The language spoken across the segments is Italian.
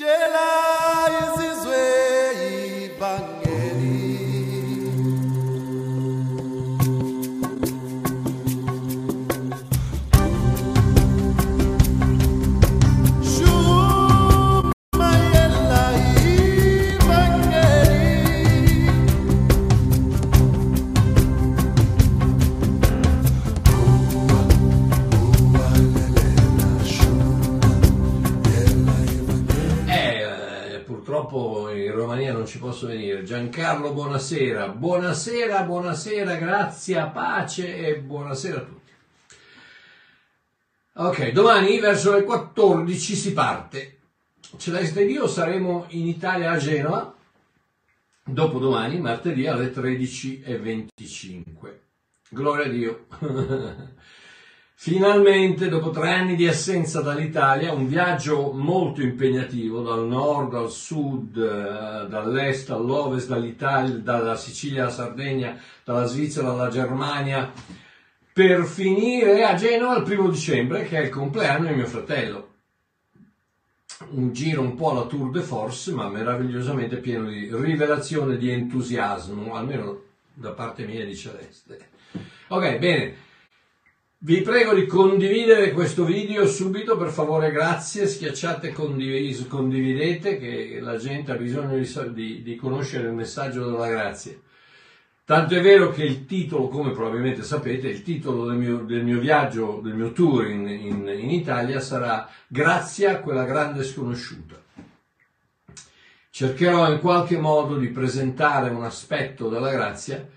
Jedi is buonasera. Buonasera, buonasera, grazie, pace e buonasera a tutti. Ok, domani verso le 14 si parte. Celeste Dio saremo in Italia a Genova, dopodomani, martedì alle 13.25. Gloria a Dio. Finalmente, dopo tre anni di assenza dall'Italia, un viaggio molto impegnativo dal nord al sud, eh, dall'est all'ovest, dall'Italia, dalla Sicilia alla Sardegna, dalla Svizzera alla Germania, per finire a Genova il primo dicembre, che è il compleanno di mio fratello. Un giro un po' alla tour de force, ma meravigliosamente pieno di rivelazione, di entusiasmo, almeno da parte mia di Celeste. Ok, bene. Vi prego di condividere questo video subito, per favore, grazie, schiacciate condivis- condividete che la gente ha bisogno di, di conoscere il messaggio della grazia. Tanto è vero che il titolo, come probabilmente sapete, il titolo del mio, del mio viaggio, del mio tour in, in- in Italia sarà Grazia, quella grande sconosciuta. Cercherò in qualche modo di presentare un aspetto della grazia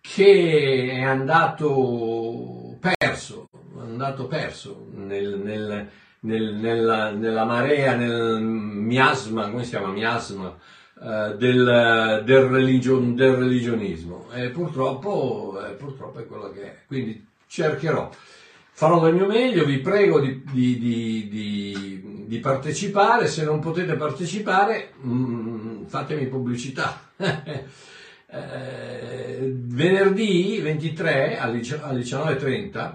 che è andato perso, è andato perso nel- nel- nel- nella, nella marea, nel miasma, come si chiama? Miasma eh, del, del, religion- del religionismo. E purtroppo, eh, purtroppo è quello che è. Quindi cercherò, farò del mio meglio, vi prego di, di- di- di- partecipare, se non potete partecipare mm, fatemi pubblicità. Eh, venerdì 23 alle alle 19.30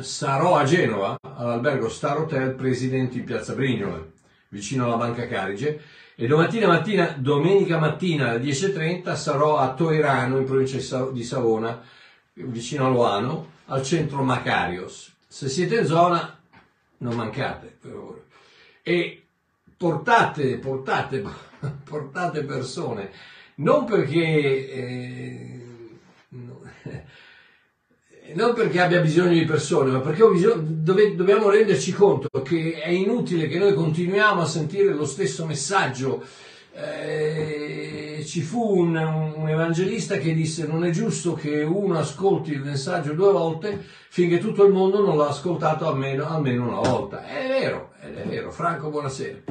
sarò a Genova all'albergo Star Hotel Presidenti in Piazza Brignola vicino alla Banca Carige e domattina mattina, domenica mattina alle 10.30 sarò a Toirano in provincia di Sa- di Savona vicino a Loano al centro Macarios. Se siete in zona non mancate per favore e portate, portate, portate persone, non perché, eh, no- non perché abbia bisogno di persone, ma perché dobbiamo renderci conto che è inutile che noi continuiamo a sentire lo stesso messaggio. Eh, ci fu un, un evangelista che disse non è giusto che uno ascolti il messaggio due volte finché tutto il mondo non l'ha ascoltato almeno, almeno una volta. È vero, è vero, Franco buonasera.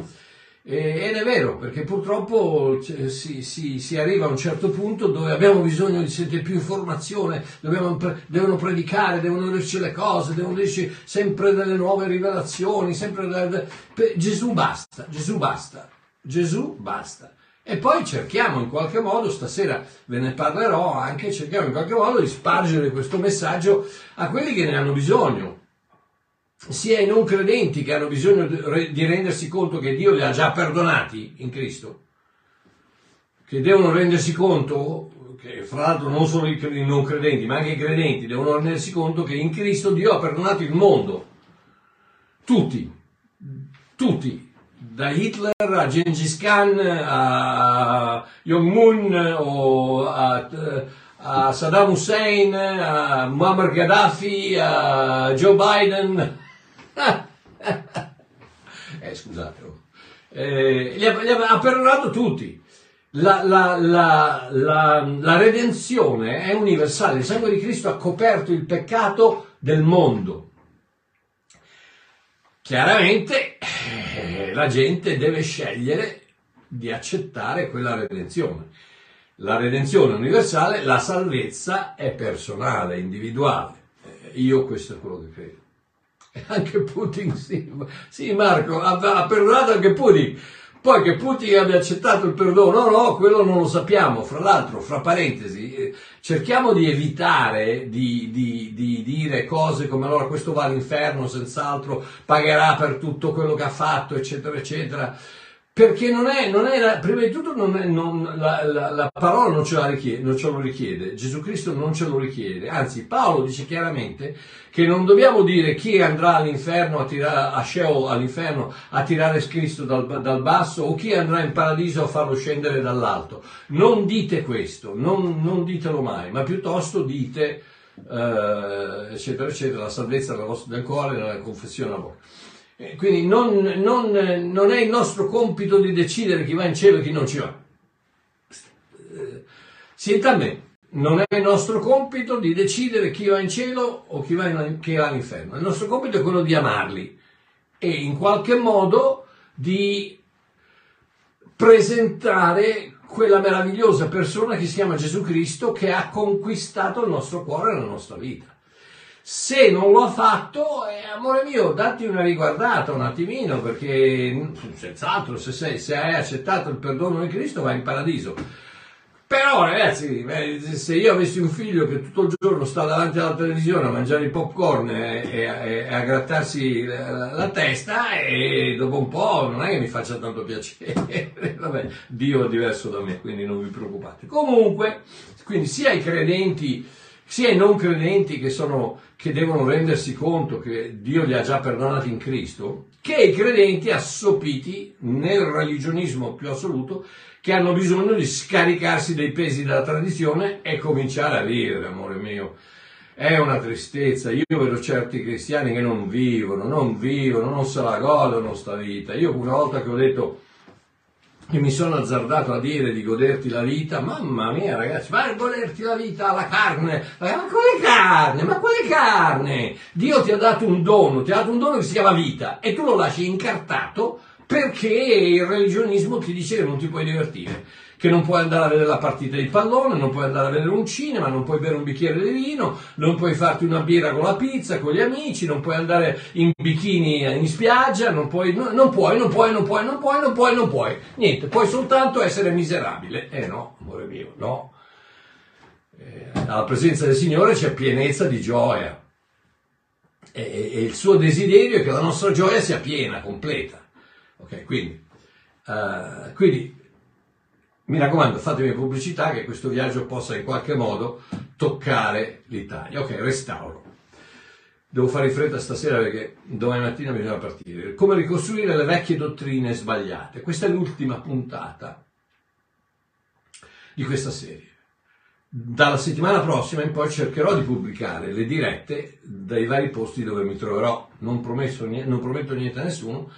Ed è vero, perché purtroppo si, si- si arriva a un certo punto dove abbiamo bisogno di più informazione, dobbiamo devono predicare, devono dirci le cose, devono dirci sempre delle nuove rivelazioni, sempre delle- Gesù basta, Gesù basta, Gesù basta. E poi cerchiamo in qualche modo, stasera ve ne parlerò anche, cerchiamo in qualche modo di spargere questo messaggio a quelli che ne hanno bisogno sia i non credenti che hanno bisogno di re- di rendersi conto che Dio li ha già perdonati in Cristo, che devono rendersi conto, che fra l'altro non solo i non credenti, ma anche i credenti devono rendersi conto che in Cristo Dio ha perdonato il mondo. Tutti, tutti, da Hitler a Gengis Khan a Jong-un o a, a Saddam Hussein, a Muammar Gaddafi, a Joe Biden. Eh, scusate, oh. Eh, li ha, perdonato tutti. La, la- la- la- redenzione è universale, il sangue di Cristo ha coperto il peccato del mondo. Chiaramente eh, la gente deve scegliere di accettare quella redenzione. La redenzione universale, la salvezza è personale, individuale. Eh, Io questo è quello che credo. Anche Putin, sì, sì Marco, ha, ha perdonato anche Putin. Poi che Putin abbia accettato il perdono o no, quello non lo sappiamo. Fra l'altro, fra parentesi, eh, cerchiamo di evitare di, di- di dire cose come allora questo va all'inferno, senz'altro pagherà per tutto quello che ha fatto, eccetera, eccetera. Perché non è, non è prima di tutto non è- non- la, la- la parola non ce, la richiede, non ce lo richiede, Gesù Cristo non ce lo richiede, anzi Paolo dice chiaramente che non dobbiamo dire chi andrà all'inferno a tirare, a Sheol, all'inferno a tirare Cristo dal, dal basso o chi andrà in paradiso a farlo scendere dall'alto. Non dite questo, non, non ditelo mai, ma piuttosto dite, eh, eccetera, eccetera, la salvezza del cuore, la confessione alla bocca. Eh, Quindi non, non- non è il nostro compito di decidere chi va in cielo e chi non ci va. Eh, Senta a me, non è il nostro compito di decidere chi va in cielo o chi va, in- chi va all'inferno. Il nostro compito è quello di amarli e in qualche modo di presentare quella meravigliosa persona che si chiama Gesù Cristo che ha conquistato il nostro cuore e la nostra vita. Se non lo ha fatto, eh, amore mio, datti una riguardata un attimino, perché mm, senz'altro se, sei- se hai accettato il perdono di Cristo vai in paradiso. Però ragazzi, eh, se io avessi un figlio che tutto il giorno sta davanti alla televisione a mangiare i popcorn e, e- e a grattarsi la, la testa, e dopo un po' non è che mi faccia tanto piacere. Vabbè, Dio è diverso da me, quindi non vi preoccupate. Comunque, quindi sia i credenti sia i non credenti che, sono, che devono rendersi conto che Dio li ha già perdonati in Cristo, che i credenti assopiti nel religionismo più assoluto, che hanno bisogno di scaricarsi dei pesi della tradizione e cominciare a vivere, amore mio. È una tristezza, io vedo certi cristiani che non vivono, non vivono, non se la godono sta vita. Io una volta che ho detto che mi sono azzardato a dire di goderti la vita, mamma mia ragazzi, ma goderti la vita alla carne, ma quale carne, ma quale carne? Dio ti ha dato un dono, ti ha dato un dono che si chiama vita e tu lo lasci incartato perché il religionismo ti dice che non ti puoi divertire, che non puoi andare a vedere la partita di pallone, non puoi andare a vedere un cinema, non puoi bere un bicchiere di vino, non puoi farti una birra con la pizza, con gli amici, non puoi andare in bikini in spiaggia, non puoi, no- non puoi, non puoi, non puoi, non puoi, non puoi, non puoi. Niente, puoi soltanto essere miserabile. Eh no, amore mio, no. Eh, alla presenza del Signore c'è pienezza di gioia. E, e- e il suo desiderio è che la nostra gioia sia piena, completa. Ok, quindi, eh, quindi mi raccomando, fatemi pubblicità che questo viaggio possa in qualche modo toccare l'Italia. Ok, restauro. Devo fare in fretta stasera perché domani mattina bisogna partire. Come ricostruire le vecchie dottrine sbagliate. Questa è l'ultima puntata di questa serie. Dalla settimana prossima in poi cercherò di pubblicare le dirette dai vari posti dove mi troverò. Non, promesso non prometto niente a nessuno,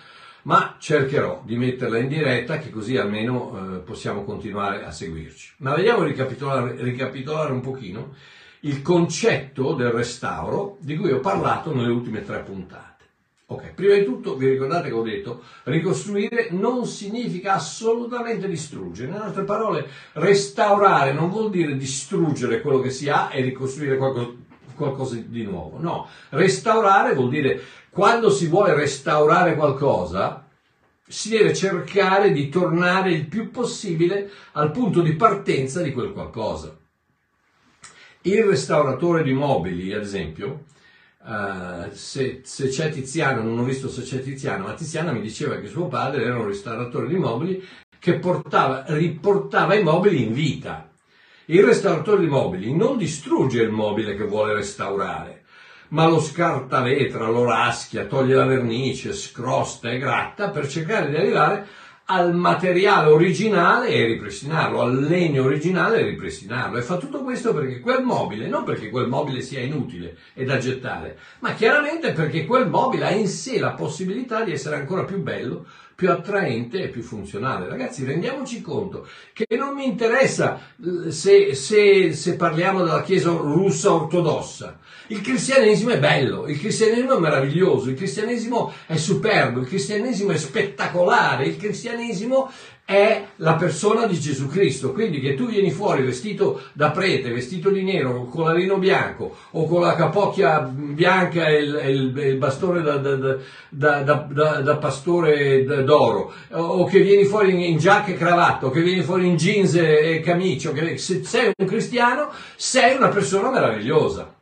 ma cercherò di metterla in diretta che così almeno eh, possiamo continuare a seguirci. Ma vediamo di ricapitolare, ricapitolare un pochino il concetto del restauro di cui ho parlato nelle ultime tre puntate. Ok, prima di tutto vi ricordate che ho detto ricostruire non significa assolutamente distruggere. In altre parole, restaurare non vuol dire distruggere quello che si ha e ricostruire qualcosa, qualcosa di nuovo. No, restaurare vuol dire quando si vuole restaurare qualcosa, si deve cercare di tornare il più possibile al punto di partenza di quel qualcosa. Il restauratore di mobili, ad esempio, eh, se, se c'è Tiziano, non ho visto se c'è Tiziano, ma Tiziana mi diceva che suo padre era un restauratore di mobili che portava, riportava i mobili in vita. Il restauratore di mobili non distrugge il mobile che vuole restaurare, ma lo scarta vetra, lo raschia, toglie la vernice, scrosta e gratta per cercare di arrivare al materiale originale e ripristinarlo, al legno originale e ripristinarlo. E fa tutto questo perché quel mobile, non perché quel mobile sia inutile e da gettare, ma chiaramente perché quel mobile ha in sé la possibilità di essere ancora più bello, più attraente e più funzionale. Ragazzi, rendiamoci conto che non mi interessa eh, se, se- se parliamo della Chiesa russa ortodossa. Il cristianesimo è bello, il cristianesimo è meraviglioso, il cristianesimo è superbo, il cristianesimo è spettacolare, il cristianesimo è la persona di Gesù Cristo. Quindi che tu vieni fuori vestito da prete, vestito di nero, con collarino bianco o con la capocchia bianca e il, il- il bastone da, da- da- da- pastore d'oro, o che vieni fuori in, in giacca e cravatta, o che vieni fuori in jeans e, camicia, che se sei un cristiano, sei una persona meravigliosa.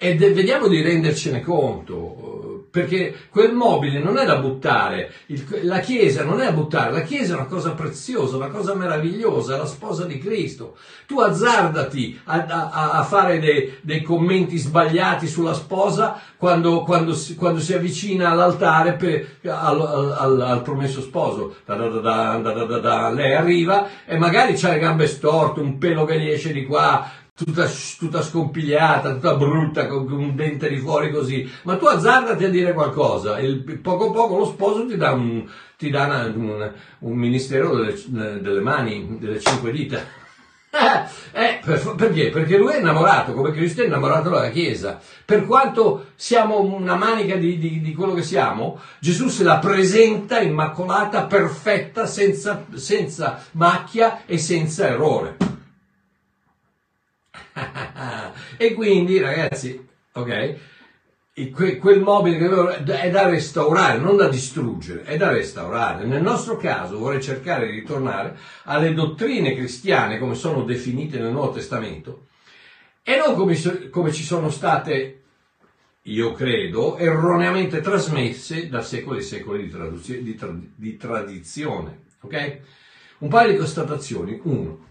E vediamo di rendercene conto, perché quel mobile non è da buttare, il- la Chiesa non è da buttare, la Chiesa è una cosa preziosa, una cosa meravigliosa, è la sposa di Cristo. Tu azzardati a, a- a fare dei, dei commenti sbagliati sulla sposa quando, quando si, quando si avvicina all'altare per- al, al- al- promesso sposo. Da, da, da. Lei arriva e magari c'ha le gambe storte, un pelo che gli esce di qua, tutta, tutta scompigliata, tutta brutta, con un dente di fuori così, ma tu azzardati a dire qualcosa, e poco poco lo sposo ti dà un, ti dà una- un, un ministero delle, delle mani, delle cinque dita. Eh, per- perché? Perché lui è innamorato, come Cristo è innamorato della Chiesa. Per quanto siamo una manica di, di- di quello che siamo, Gesù se la presenta immacolata, perfetta, senza, senza macchia e senza errore. E quindi, ragazzi, ok? quel mobile che avevo è da restaurare, non da distruggere, è da restaurare. Nel nostro caso vorrei cercare di ritornare alle dottrine cristiane come sono definite nel Nuovo Testamento e non come, come ci sono state, io credo, erroneamente trasmesse da secoli e secoli di, traduzio- di tra- di tradizione. ok? Un paio di constatazioni. Uno,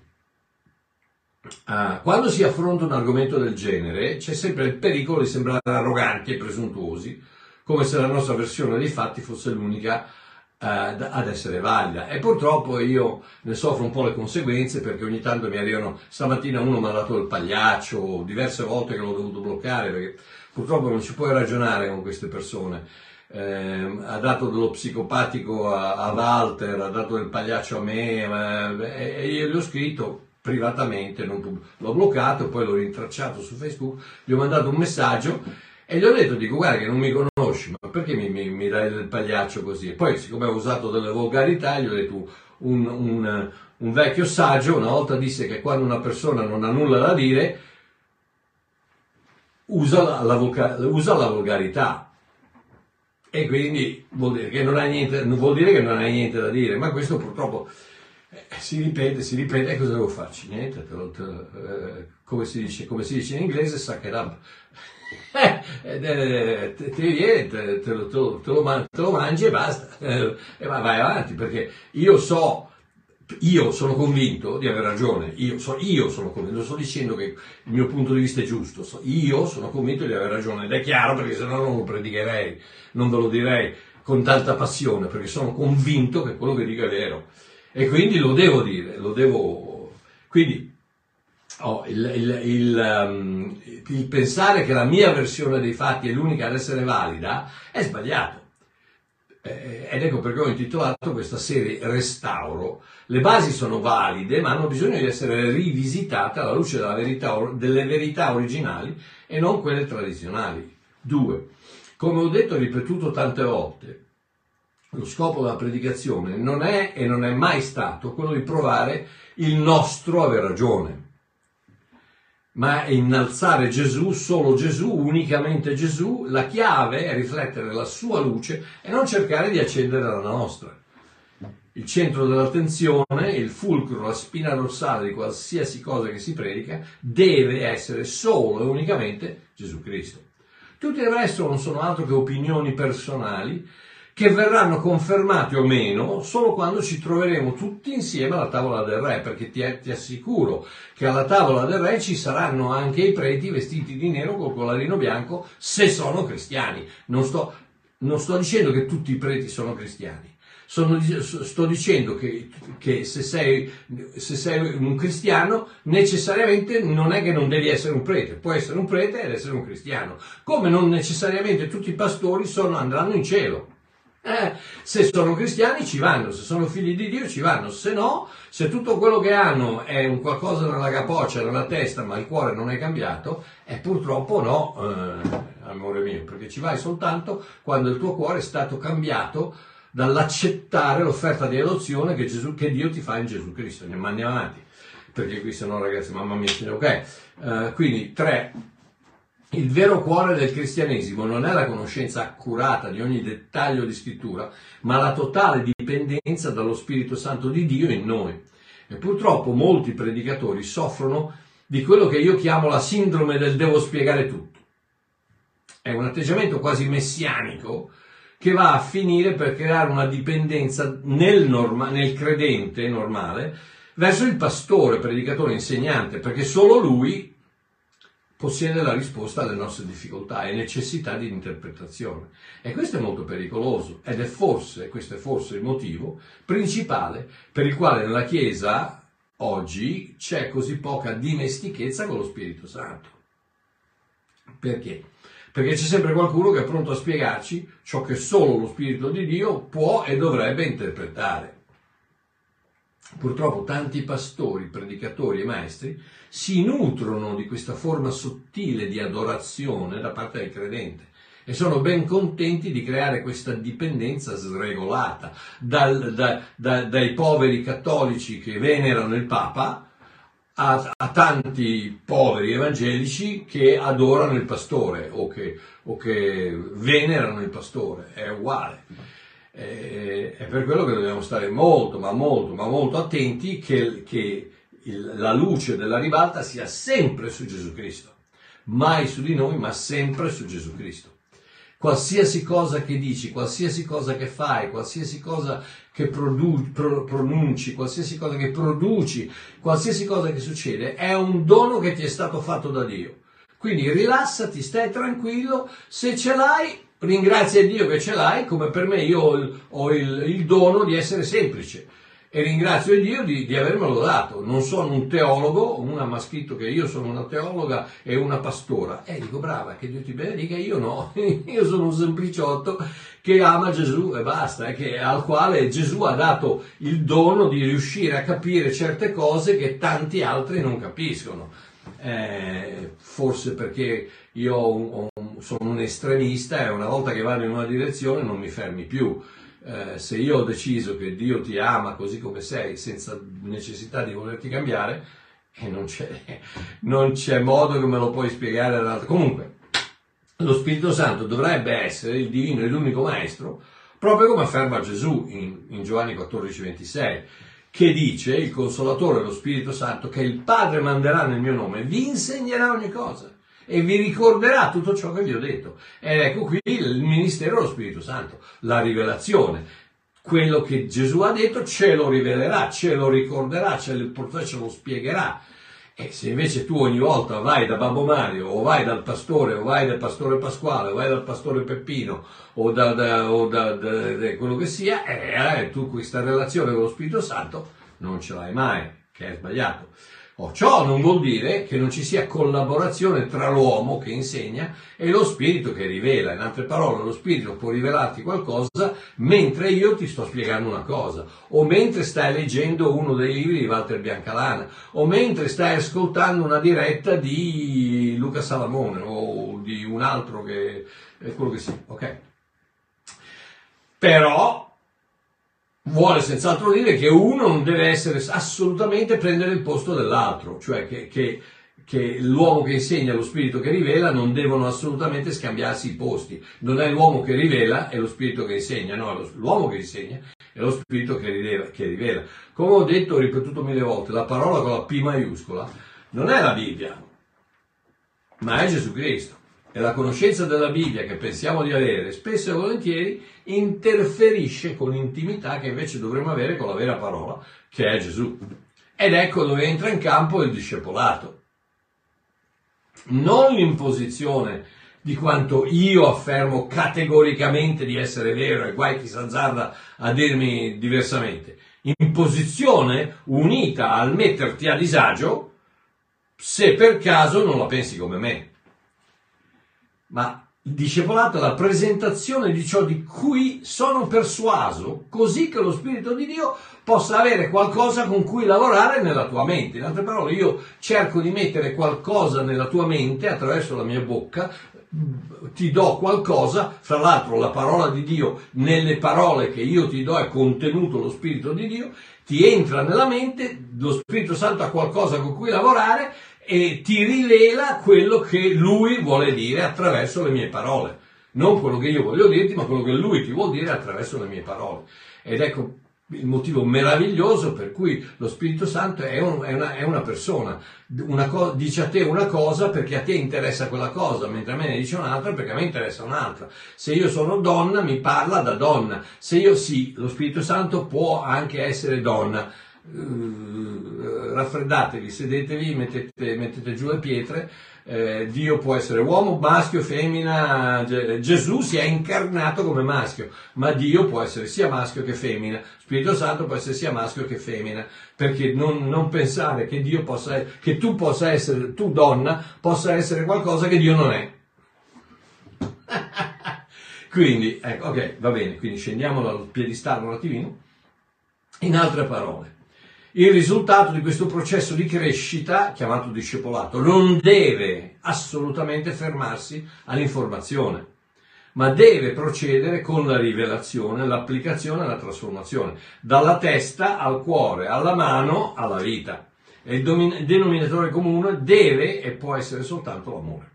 Ah, quando si affronta un argomento del genere c'è sempre il pericolo di sembrare arroganti e presuntuosi, come se la nostra versione dei fatti fosse l'unica eh, ad essere valida. E purtroppo io ne soffro un po' le conseguenze perché ogni tanto mi arrivano, stamattina uno mi ha dato il pagliaccio, diverse volte che l'ho dovuto bloccare perché purtroppo non ci puoi ragionare con queste persone. Ehm, ha dato dello psicopatico a, a Walter, ha dato del pagliaccio a me, ma- e, e io gli ho scritto privatamente, pub- l'ho bloccato, poi l'ho rintracciato su Facebook, gli ho mandato un messaggio e gli ho detto, dico guarda che non mi conosci, ma perché mi, mi- mi dai del pagliaccio così? E poi siccome ho usato delle volgarità, gli ho detto un, un- un vecchio saggio una volta disse che quando una persona non ha nulla da dire, usa la, la volca- usa la volgarità. E quindi vuol dire che non hai niente, vuol dire che non hai niente da dire, ma questo purtroppo si ripete, si ripete, e cosa devo farci? Niente, lo- eh, come, si dice, come si dice in inglese, suck it up. Eh, eh, te, te te, te lo, te lo- te te lo mangi e basta, Eh, e vai, vai avanti, perché io so, io sono convinto di aver ragione, io, so- io sono convinto, non sto dicendo che il mio punto di vista è giusto, so- io sono convinto di aver ragione ed è chiaro perché se no non lo predicherei, non ve lo direi con tanta passione, perché sono convinto che quello che dico è vero. E quindi lo devo dire, lo devo... Quindi oh, il, il- il, um, il pensare che la mia versione dei fatti è l'unica ad essere valida è sbagliato. Eh, ed ecco perché ho intitolato questa serie Restauro. Le basi sono valide, ma hanno bisogno di essere rivisitate alla luce verità delle verità originali e non quelle tradizionali. Due, come ho detto e ripetuto tante volte, lo scopo della predicazione non è e non è mai stato quello di provare il nostro aver ragione, ma innalzare Gesù, solo Gesù, unicamente Gesù, la chiave è riflettere la sua luce e non cercare di accendere la nostra. Il centro dell'attenzione, il fulcro, la spina dorsale di qualsiasi cosa che si predica deve essere solo e unicamente Gesù Cristo. Tutti il resto non sono altro che opinioni personali che verranno confermati o meno solo quando ci troveremo tutti insieme alla tavola del re, perché ti, ti assicuro che alla tavola del re ci saranno anche i preti vestiti di nero col collarino bianco se sono cristiani. Non sto, non sto dicendo che tutti i preti sono cristiani. Sono- sto dicendo che, che se, sei, se sei un cristiano necessariamente non è che non devi essere un prete, puoi essere un prete ed essere un cristiano, come non necessariamente tutti i pastori sono- andranno in cielo. Eh, se sono cristiani ci vanno, se sono figli di Dio ci vanno, se no, se tutto quello che hanno è un qualcosa nella capoccia, nella testa, ma il cuore non è cambiato, e purtroppo no, eh, amore mio, perché ci vai soltanto quando il tuo cuore è stato cambiato dall'accettare l'offerta di adozione che, Gesù, che Dio ti fa in Gesù Cristo. Andiamo avanti, perché qui se no ragazzi, mamma mia, ok. Eh, quindi tre, il vero cuore del cristianesimo non è la conoscenza accurata di ogni dettaglio di scrittura, ma la totale dipendenza dallo Spirito Santo di Dio in noi. E purtroppo molti predicatori soffrono di quello che io chiamo la sindrome del devo spiegare tutto. È un atteggiamento quasi messianico che va a finire per creare una dipendenza nel, norma- nel credente normale verso il pastore, predicatore, insegnante, perché solo lui possiede la risposta alle nostre difficoltà e necessità di interpretazione. E questo è molto pericoloso ed è forse, questo è forse il motivo principale per il quale nella Chiesa oggi c'è così poca dimestichezza con lo Spirito Santo. Perché? Perché c'è sempre qualcuno che è pronto a spiegarci ciò che solo lo Spirito di Dio può e dovrebbe interpretare. Purtroppo tanti pastori, predicatori e maestri si nutrono di questa forma sottile di adorazione da parte del credente e sono ben contenti di creare questa dipendenza sregolata dal- da- da- dai poveri cattolici che venerano il Papa a, a tanti poveri evangelici che adorano il pastore o che, o che venerano il pastore, è uguale. È per quello che dobbiamo stare molto, ma molto, ma molto attenti che, che il- la luce della ribalta sia sempre su Gesù Cristo, mai su di noi, ma sempre su Gesù Cristo. Qualsiasi cosa che dici, qualsiasi cosa che fai, qualsiasi cosa che produ- pro- pronunci, qualsiasi cosa che produci, qualsiasi cosa che succede, è un dono che ti è stato fatto da Dio. Quindi rilassati, stai tranquillo, se ce l'hai, ringrazia Dio che ce l'hai, come per me io ho il, ho il- il dono di essere semplice e ringrazio Dio di, di avermelo dato. Non sono un teologo, una mi ha scritto che io sono una teologa e una pastora. E dico brava, che Dio ti benedica, io no, io sono un sempliciotto che ama Gesù e basta, e che- al quale Gesù ha dato il dono di riuscire a capire certe cose che tanti altri non capiscono. Eh, forse perché io un- un- sono un estremista e una volta che vado in una direzione non mi fermi più. Eh, se io ho deciso che Dio ti ama così come sei, senza necessità di volerti cambiare, e non c'è, non c'è modo che me lo puoi spiegare. Comunque, lo Spirito Santo dovrebbe essere il divino e l'unico maestro, proprio come afferma Gesù in, in Giovanni 14, 26, che dice, il Consolatore, lo Spirito Santo, che il Padre manderà nel mio nome, vi insegnerà ogni cosa e vi ricorderà tutto ciò che vi ho detto. Ed ecco qui il ministero dello Spirito Santo, la rivelazione. Quello che Gesù ha detto ce lo rivelerà, ce lo ricorderà, ce lo, ce lo spiegherà. E se invece tu ogni volta vai da Babbo Mario, o vai dal pastore, o vai dal pastore Pasquale, o vai dal pastore Peppino, o da, da- o da- da- quello che sia, eh, eh, tu questa relazione con lo Spirito Santo non ce l'hai mai, che è sbagliato. Oh, ciò non vuol dire che non ci sia collaborazione tra l'uomo che insegna e lo spirito che rivela. In altre parole, lo spirito può rivelarti qualcosa mentre io ti sto spiegando una cosa, o mentre stai leggendo uno dei libri di Walter Biancalana, o mentre stai ascoltando una diretta di Luca Salamone o di un altro che è quello che sia, ok? Però vuole senz'altro dire che uno non deve essere assolutamente prendere il posto dell'altro, cioè che, che- che l'uomo che insegna e lo spirito che rivela non devono assolutamente scambiarsi i posti. Non è l'uomo che rivela e lo spirito che insegna, no, è l'uomo che insegna e lo spirito che rivela, che rivela. Come ho detto, ho ripetuto mille volte, la parola con la P maiuscola non è la Bibbia, ma è Gesù Cristo. E la conoscenza della Bibbia che pensiamo di avere spesso e volentieri interferisce con l'intimità che invece dovremmo avere con la vera parola, che è Gesù. Ed ecco dove entra in campo il discepolato. Non l'imposizione di quanto io affermo categoricamente di essere vero e guai chi s'azzarda a dirmi diversamente. Imposizione unita al metterti a disagio se per caso non la pensi come me. Ma il discepolato è la presentazione di ciò di cui sono persuaso, così che lo Spirito di Dio possa avere qualcosa con cui lavorare nella tua mente. In altre parole, io cerco di mettere qualcosa nella tua mente attraverso la mia bocca, ti do qualcosa, fra l'altro la parola di Dio, nelle parole che io ti do è contenuto lo Spirito di Dio, ti entra nella mente, lo Spirito Santo ha qualcosa con cui lavorare e ti rivela quello che Lui vuole dire attraverso le mie parole. Non quello che io voglio dirti, ma quello che Lui ti vuole dire attraverso le mie parole. Ed ecco il motivo meraviglioso per cui lo Spirito Santo è, un- è una, è una persona, Una co- dice a te una cosa perché a te interessa quella cosa, mentre a me ne dice un'altra perché a me interessa un'altra. Se io sono donna mi parla da donna, se io sì, lo Spirito Santo può anche essere donna. Eh, raffreddatevi, sedetevi, mettete, mettete giù le pietre. Eh, Dio può essere uomo, maschio, femmina. Ge- Gesù si è incarnato come maschio, ma Dio può essere sia maschio che femmina. Spirito Santo può essere sia maschio che femmina, perché non, non pensare che Dio possa, che tu possa essere, tu donna, possa essere qualcosa che Dio non è. quindi, ecco, ok, va bene, quindi scendiamo dal piedistallo un attimino. In altre parole, il risultato di questo processo di crescita, chiamato discepolato, non deve assolutamente fermarsi all'informazione, ma deve procedere con la rivelazione, l'applicazione e la trasformazione, dalla testa al cuore, alla mano, alla vita. E il domin- denominatore comune deve e può essere soltanto l'amore.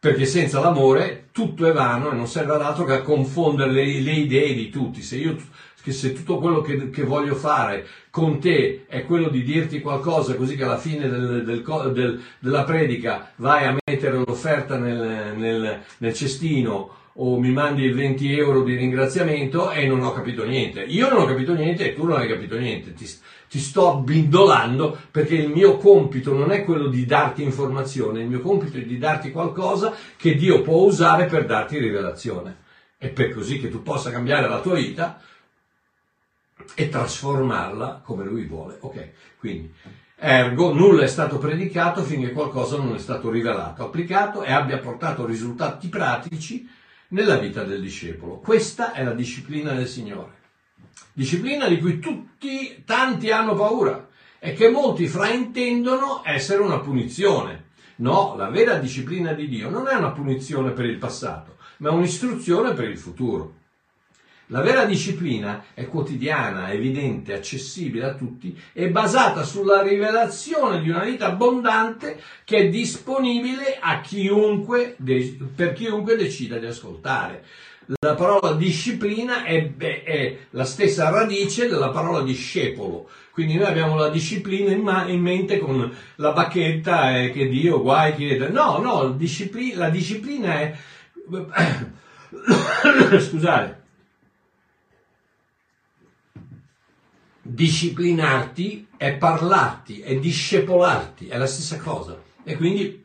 Perché senza l'amore tutto è vano e non serve ad altro che a confondere le, le idee di tutti. Se io che se tutto quello che, che voglio fare con te è quello di dirti qualcosa così che alla fine del- del del- della predica vai a mettere l'offerta nel, nel- nel cestino o mi mandi 20 euro di ringraziamento e non ho capito niente. Io non ho capito niente e tu non hai capito niente. Ti, ti sto bindolando perché il mio compito non è quello di darti informazione, il mio compito è di darti qualcosa che Dio può usare per darti rivelazione. E per così che tu possa cambiare la tua vita e trasformarla come lui vuole. Ok, quindi ergo nulla è stato predicato finché qualcosa non è stato rivelato, applicato e abbia portato risultati pratici nella vita del discepolo. Questa è la disciplina del Signore. Disciplina di cui tutti, tanti hanno paura e che molti fraintendono essere una punizione. No, la vera disciplina di Dio non è una punizione per il passato, ma un'istruzione per il futuro. La vera disciplina è quotidiana, evidente, accessibile a tutti e basata sulla rivelazione di una vita abbondante che è disponibile chiunque, per chiunque decida di ascoltare. La parola disciplina è, è- è la stessa radice della parola discepolo. Quindi noi abbiamo la disciplina in, ma- in mente con la bacchetta e che Dio guai chiede. No, no, discipli- la disciplina è... Scusate. Disciplinarti è parlarti, è discepolarti, è la stessa cosa. E quindi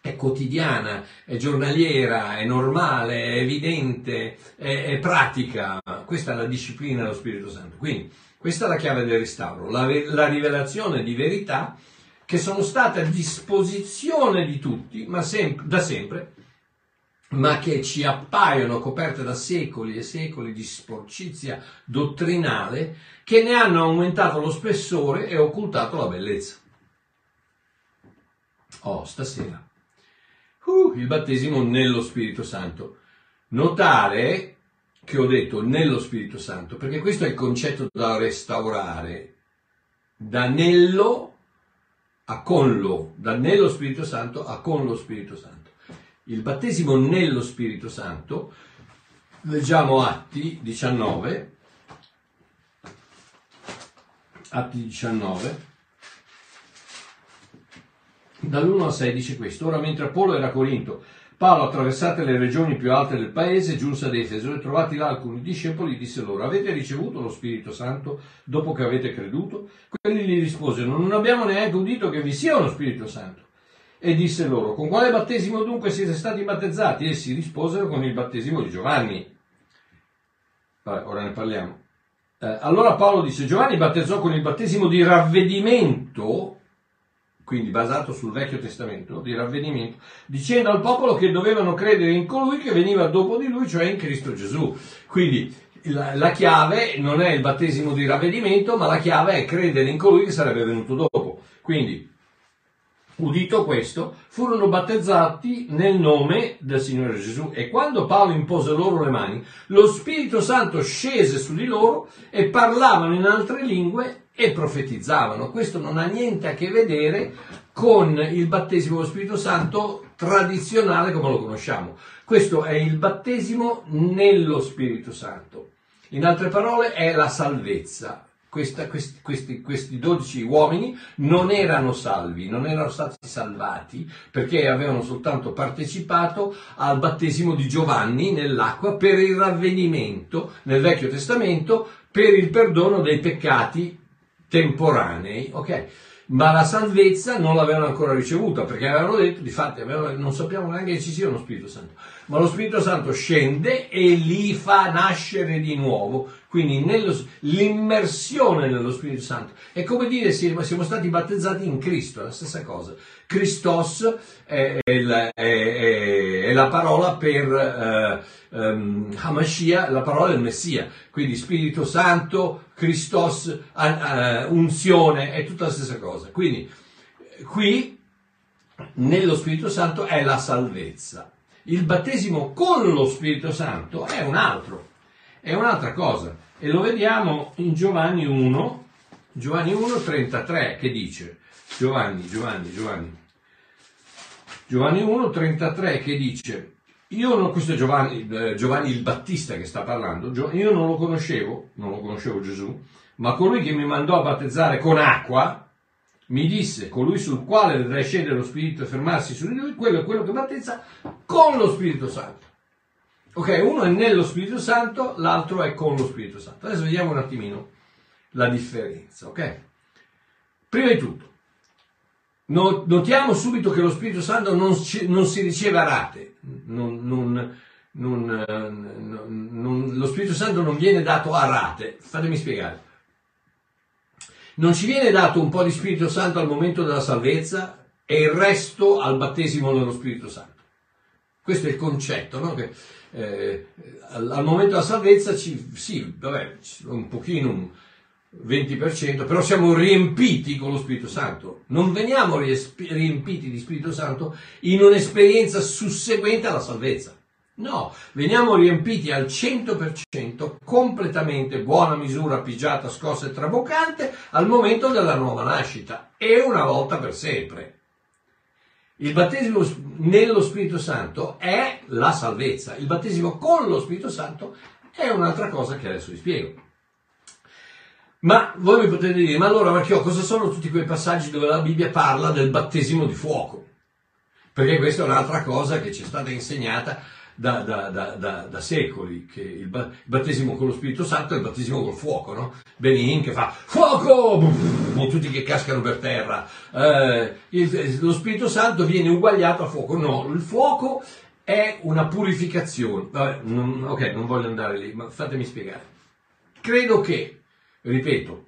è quotidiana, è giornaliera, è normale, è evidente, è, è pratica. Questa è la disciplina dello Spirito Santo. Quindi questa è la chiave del restauro, la, la rivelazione di verità che sono state a disposizione di tutti, ma sem- da sempre, ma che ci appaiono coperte da secoli e secoli di sporcizia dottrinale che ne hanno aumentato lo spessore e occultato la bellezza. Oh, stasera. Uh, il battesimo nello Spirito Santo. Notare che ho detto nello Spirito Santo, perché questo è il concetto da restaurare. Da nello a con lo, da nello Spirito Santo a con lo Spirito Santo. Il battesimo nello Spirito Santo, leggiamo Atti 19, Atti 19, dall'1 al 6 dice questo. Ora mentre Apollo era a Corinto, Paolo, attraversate le regioni più alte del paese, giunse ad Efeso e trovati là alcuni discepoli, disse loro, avete ricevuto lo Spirito Santo dopo che avete creduto? Quelli gli risposero, non abbiamo neanche udito che vi sia uno Spirito Santo. E disse loro, con quale battesimo dunque siete stati battezzati? Essi risposero con il battesimo di Giovanni. Ora ne parliamo. Eh, allora Paolo disse, Giovanni battezzò con il battesimo di ravvedimento, quindi basato sul Vecchio Testamento, di ravvedimento, dicendo al popolo che dovevano credere in colui che veniva dopo di lui, cioè in Cristo Gesù. Quindi la, la chiave non è il battesimo di ravvedimento, ma la chiave è credere in colui che sarebbe venuto dopo. Quindi udito questo, furono battezzati nel nome del Signore Gesù e quando Paolo impose loro le mani, lo Spirito Santo scese su di loro e parlavano in altre lingue e profetizzavano. Questo non ha niente a che vedere con il battesimo dello Spirito Santo tradizionale come lo conosciamo. Questo è il battesimo nello Spirito Santo. In altre parole è la salvezza. Questa- questi, questi, questi 12 uomini non erano salvi, non erano stati salvati perché avevano soltanto partecipato al battesimo di Giovanni nell'acqua per il ravvenimento nel Vecchio Testamento per il perdono dei peccati temporanei, ok? Ma la salvezza non l'avevano ancora ricevuta perché avevano detto, difatti, avevano- non sappiamo neanche che ci sia uno Spirito Santo, ma lo Spirito Santo scende e li fa nascere di nuovo, quindi nello- l'immersione nello Spirito Santo è come dire siamo, siamo stati battezzati in Cristo, è la stessa cosa. Christos è, è la, è- è- la parola per eh, ehm, Hamashiach, la parola del Messia, quindi Spirito Santo, Christos, a- unzione, è tutta la stessa cosa. Quindi qui nello Spirito Santo è la salvezza. Il battesimo con lo Spirito Santo è un altro, è un'altra cosa. E lo vediamo in Giovanni 1, Giovanni 1, 33, che dice, Giovanni, Giovanni, Giovanni, Giovanni 1, 33, che dice, io non, questo è Giovanni, eh, Giovanni il Battista che sta parlando, io non lo conoscevo, non lo conoscevo Gesù, ma colui che mi mandò a battezzare con acqua, mi disse, colui sul quale vedrai scendere lo Spirito e fermarsi su di lui, quello è quello che battezza con lo Spirito Santo. Ok, uno è nello Spirito Santo, l'altro è con lo Spirito Santo. Adesso vediamo un attimino la differenza, ok? Prima di tutto, no- notiamo subito che lo Spirito Santo non, non si riceve a rate, Non- non- non, lo Spirito Santo non viene dato a rate. Fatemi spiegare. Non ci viene dato un po' di Spirito Santo al momento della salvezza e il resto al battesimo nello Spirito Santo. Questo è il concetto, no? Che, eh, al, momento della salvezza ci, sì, vabbè, un pochino, un 20%, però siamo riempiti con lo Spirito Santo. Non veniamo riempiti di Spirito Santo in un'esperienza susseguente alla salvezza. No, veniamo riempiti al 100%, completamente, buona misura, pigiata, scossa e traboccante, al momento della nuova nascita e una volta per sempre. Il battesimo nello Spirito Santo è la salvezza, il battesimo con lo Spirito Santo è un'altra cosa che adesso vi spiego. Ma voi mi potete dire, ma allora Marchio, cosa sono tutti quei passaggi dove la Bibbia parla del battesimo di fuoco? Perché questa è un'altra cosa che ci è stata insegnata da, da- da- da- secoli, che il battesimo con lo Spirito Santo è il battesimo col fuoco, no? Benin che fa fuoco, e tutti che cascano per terra. Eh, il- lo Spirito Santo viene uguagliato a fuoco. No, il fuoco è una purificazione. Vabbè, non- ok, non voglio andare lì, ma fatemi spiegare. Credo che, ripeto,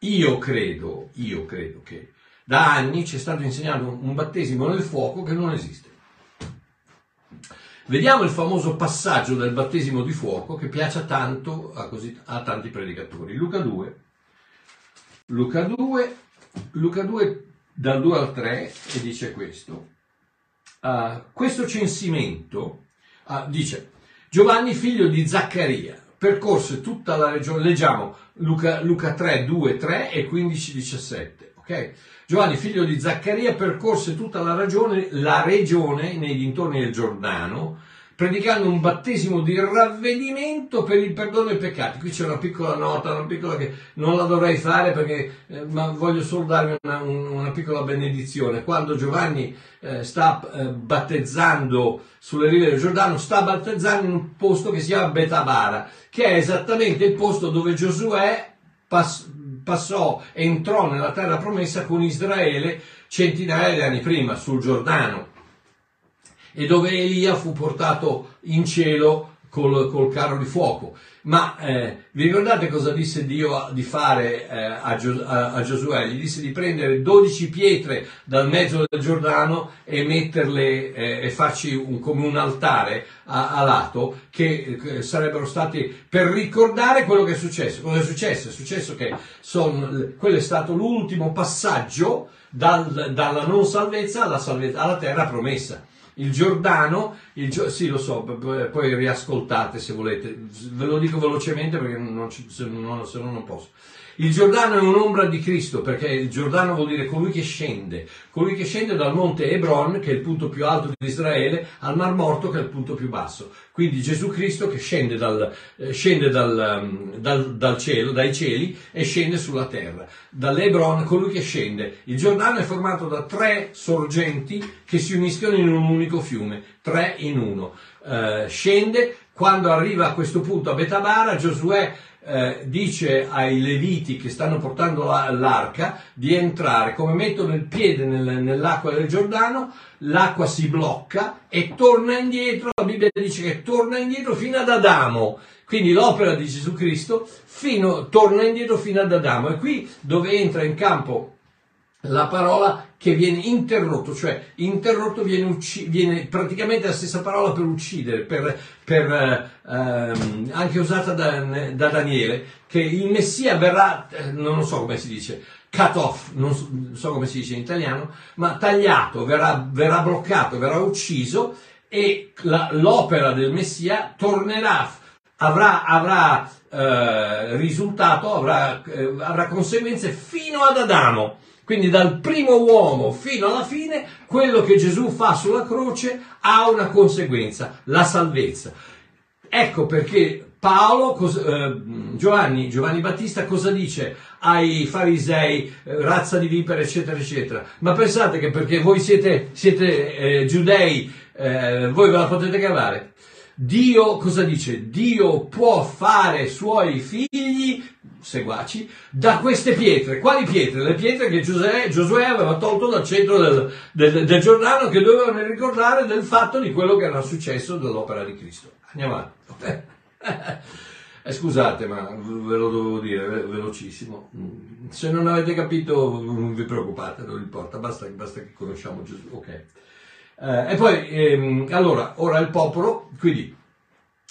io credo, io credo che da anni ci è stato insegnato un battesimo nel fuoco che non esiste. Vediamo il famoso passaggio del battesimo di fuoco che piace tanto a, così- a tanti predicatori. Luca 2, Luca 2, Luca 2 dal 2 al 3 e dice questo. Ah, questo censimento ah, dice Giovanni figlio di Zaccaria percorse tutta la regione, leggiamo Luca, Luca 3, 2, 3 e 15, 17. ok? Giovanni figlio di Zaccaria percorse tutta la regione, la regione nei dintorni del Giordano predicando un battesimo di ravvedimento per il perdono dei peccati. Qui c'è una piccola nota, una piccola che non la dovrei fare perché eh, voglio solo darvi una, un- una piccola benedizione. Quando Giovanni eh, sta eh, battezzando sulle rive del Giordano, sta battezzando in un posto che si chiama Betabara, che è esattamente il posto dove Giosuè pass- passò, entrò nella terra promessa con Israele centinaia di anni prima, sul Giordano e dove Elia fu portato in cielo col, col carro di fuoco. Ma eh, vi ricordate cosa disse Dio di fare eh, a, a- a Giosuè? Gli disse di prendere 12 pietre dal mezzo del Giordano e metterle eh, e farci un- come un altare a, a lato che sarebbero stati per ricordare quello che è successo. Cosa è successo? È successo che son- quello è stato l'ultimo passaggio dal- dalla non salvezza alla, salvezza alla terra promessa. Il Giordano, il sì lo so, poi riascoltate se volete, ve lo dico velocemente perché non se, no, se no non posso. Il Giordano è un'ombra di Cristo perché il Giordano vuol dire colui che scende, colui che scende dal monte Hebron, che è il punto più alto di Israele, al Mar Morto, che è il punto più basso. Quindi Gesù Cristo che scende dal, eh, scende dal, um, dal- dal cielo, dai cieli e scende sulla terra. Dall'Hebron colui che scende. Il Giordano è formato da tre sorgenti che si uniscono in un unico fiume, tre in uno. Eh, scende, quando arriva a questo punto a Betabara, Giosuè eh, dice ai leviti che stanno portando la- l'arca di entrare, come mettono il piede nel- nell'acqua del Giordano, l'acqua si blocca e torna indietro, la Bibbia dice che torna indietro fino ad Adamo, quindi l'opera di Gesù Cristo fino- torna indietro fino ad Adamo, e qui dove entra in campo la parola che viene interrotto, cioè interrotto viene, ucci- viene praticamente la stessa parola per uccidere, per, per, eh, ehm, anche usata da, da Daniele, che il Messia verrà, eh, non so come si dice, cut off, non so, so come si dice in italiano, ma tagliato, verrà, verrà bloccato, verrà ucciso e la- l'opera del Messia tornerà, avrà, avrà eh, risultato, avrà, eh, avrà conseguenze fino ad Adamo. Quindi dal primo uomo fino alla fine, quello che Gesù fa sulla croce ha una conseguenza, la salvezza. Ecco perché Paolo, eh, Giovanni, Giovanni Battista cosa dice ai farisei, eh, razza di vipere, eccetera, eccetera. Ma pensate che perché voi siete, siete eh, giudei, eh, voi ve la potete cavare? Dio cosa dice? Dio può fare suoi figli, seguaci, da queste pietre. Quali pietre? Le pietre che Giosuè, aveva tolto dal centro del, del, del Giordano che dovevano ricordare del fatto di quello che era successo dell'opera di Cristo. Andiamo avanti. Eh, scusate, ma ve lo dovevo dire ve- velocissimo. Se non avete capito, non vi preoccupate, non importa, basta, basta che conosciamo Gesù. Ok. Eh, e poi, ehm, allora, ora il popolo, quindi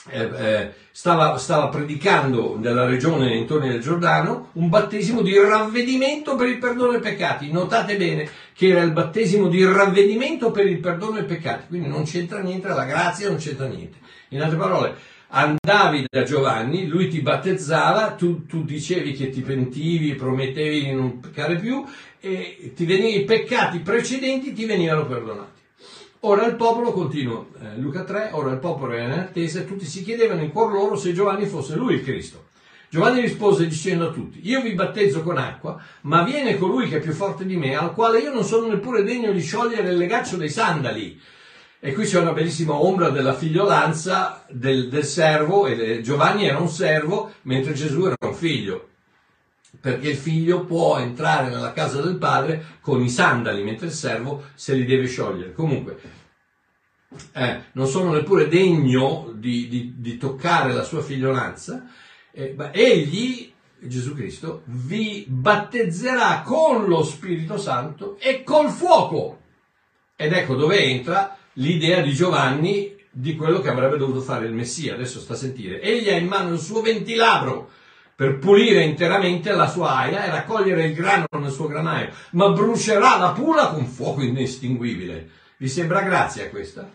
eh, eh, stava, stava predicando nella regione intorno al Giordano un battesimo di ravvedimento per il perdono dei peccati. Notate bene che era il battesimo di ravvedimento per il perdono dei peccati, quindi non c'entra niente, la grazia non c'entra niente. In altre parole, andavi da Giovanni, lui ti battezzava, tu, tu dicevi che ti pentivi, promettevi di non peccare più e ti venivi, i peccati precedenti ti venivano perdonati. Ora il popolo continua, eh, Luca 3, ora il popolo era in attesa e tutti si chiedevano in cuor loro se Giovanni fosse lui il Cristo. Giovanni rispose dicendo a tutti, io vi battezzo con acqua, ma viene colui che è più forte di me, al quale io non sono neppure degno di sciogliere il legaccio dei sandali. E qui c'è una bellissima ombra della figliolanza del, del servo, e eh, Giovanni era un servo, mentre Gesù era un figlio perché il figlio può entrare nella casa del padre con i sandali, mentre il servo se li deve sciogliere. Comunque, eh, non sono neppure degno di, di- di toccare la sua figliolanza, eh, ma egli, Gesù Cristo, vi battezzerà con lo Spirito Santo e col fuoco. Ed ecco dove entra l'idea di Giovanni di quello che avrebbe dovuto fare il Messia. Adesso sta a sentire. Egli ha in mano il suo ventilabro per pulire interamente la sua aia e raccogliere il grano nel suo granaio, ma brucerà la pula con fuoco inestinguibile. Vi sembra grazia questa?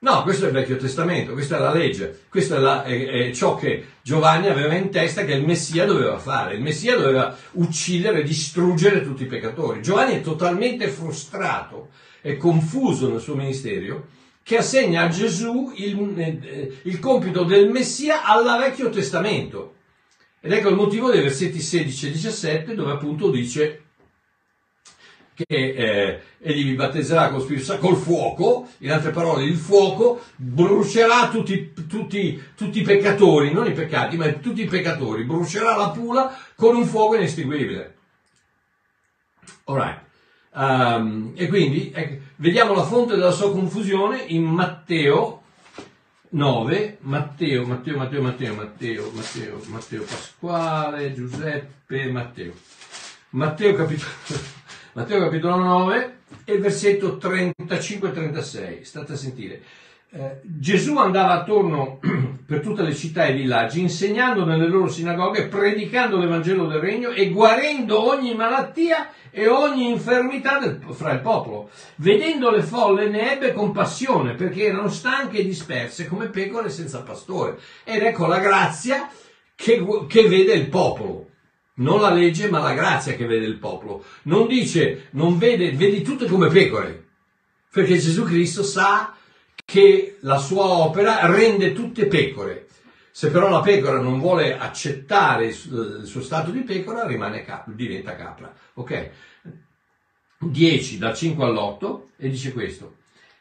No, questo è il Vecchio Testamento, questa è la legge, questo è, la- è- è ciò che Giovanni aveva in testa che il Messia doveva fare. Il Messia doveva uccidere, distruggere tutti i peccatori. Giovanni è totalmente frustrato e confuso nel suo ministero che assegna a Gesù il, eh, il compito del Messia alla Vecchio Testamento. Ed ecco il motivo dei versetti 16 e 17 dove appunto dice che eh, egli vi battezzerà Santo, col fuoco, in altre parole il fuoco brucerà tutti, tutti, tutti i peccatori, non i peccati, ma tutti i peccatori, brucerà la pula con un fuoco inestinguibile. Alright. Um, e quindi ecco, vediamo la fonte della sua confusione in Matteo, 9, Matteo, Matteo, Matteo, Matteo, Matteo, Matteo, Matteo Pasquale, Giuseppe, Matteo. Matteo capitolo, Matteo capitolo 9 e versetto 35-36. State a sentire. Eh, Gesù andava attorno per tutte le città e villaggi, insegnando nelle loro sinagoghe, predicando l'Evangelo del Regno e guarendo ogni malattia e ogni infermità del- fra il popolo. Vedendo le folle ne ebbe compassione perché erano stanche e disperse come pecore senza pastore. Ed ecco la grazia che, che vede il popolo. Non la legge, ma la grazia che vede il popolo. Non dice, non vede, vedi tutte come pecore. Perché Gesù Cristo sa che la sua opera rende tutte pecore. Se però la pecora non vuole accettare il suo stato di pecora, rimane cap- diventa capra. Ok? 10 dal 5 all'8 e dice questo.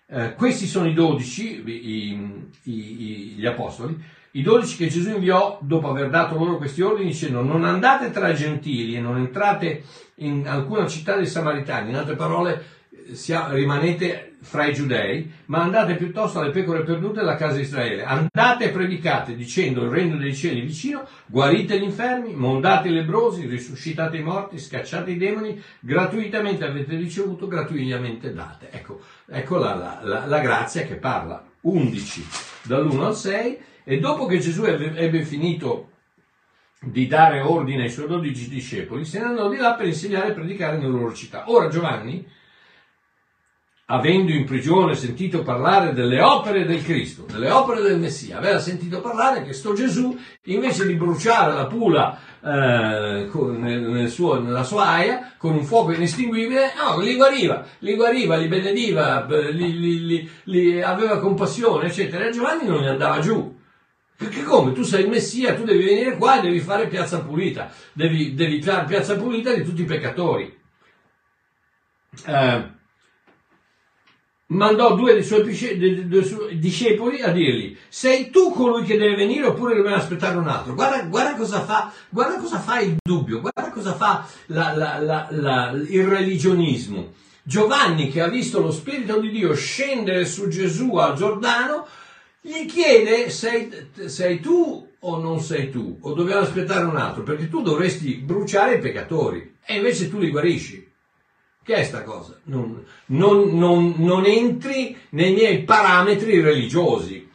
Eh, questi sono i dodici, i- i- i- gli apostoli, i dodici che Gesù inviò dopo aver dato loro questi ordini dicendo non andate tra i gentili e non entrate in alcuna città dei samaritani, in altre parole sia- rimanete fra i giudei, ma andate piuttosto alle pecore perdute della casa di Israele. Andate e predicate dicendo il regno dei cieli è vicino, guarite gli infermi, mondate i lebrosi, risuscitate i morti, scacciate i demoni, gratuitamente avete ricevuto, gratuitamente date. Ecco, ecco la, la- la- la grazia che parla. 11 dall'1 al 6 e dopo che Gesù ebbe, finito di dare ordine ai suoi dodici discepoli, se ne andò di là per insegnare e predicare nelle loro città. Ora Giovanni, avendo in prigione sentito parlare delle opere del Cristo, delle opere del Messia, aveva sentito parlare che sto Gesù, invece di bruciare la pula eh, nel- suo- nella sua aia con un fuoco inestinguibile, no, li guariva, li guariva, li benediva, b- li, li- li- li aveva compassione, eccetera. E Giovanni non gli andava giù. Perché come? Tu sei il Messia, tu devi venire qua e devi fare piazza pulita, devi, devi fare piazza pulita di tutti i peccatori. Eh, mandò due dei suoi, discepoli a dirgli sei tu colui che deve venire oppure dobbiamo aspettare un altro? Guarda, guarda cosa fa guarda cosa fa il dubbio guarda cosa fa la- la- la- il religionismo. Giovanni che ha visto lo Spirito di Dio scendere su Gesù al Giordano gli chiede sei, sei tu o non sei tu? O dobbiamo aspettare un altro? Perché tu dovresti bruciare i peccatori. E invece tu li guarisci che è sta cosa? Non, non- non- non entri nei miei parametri religiosi.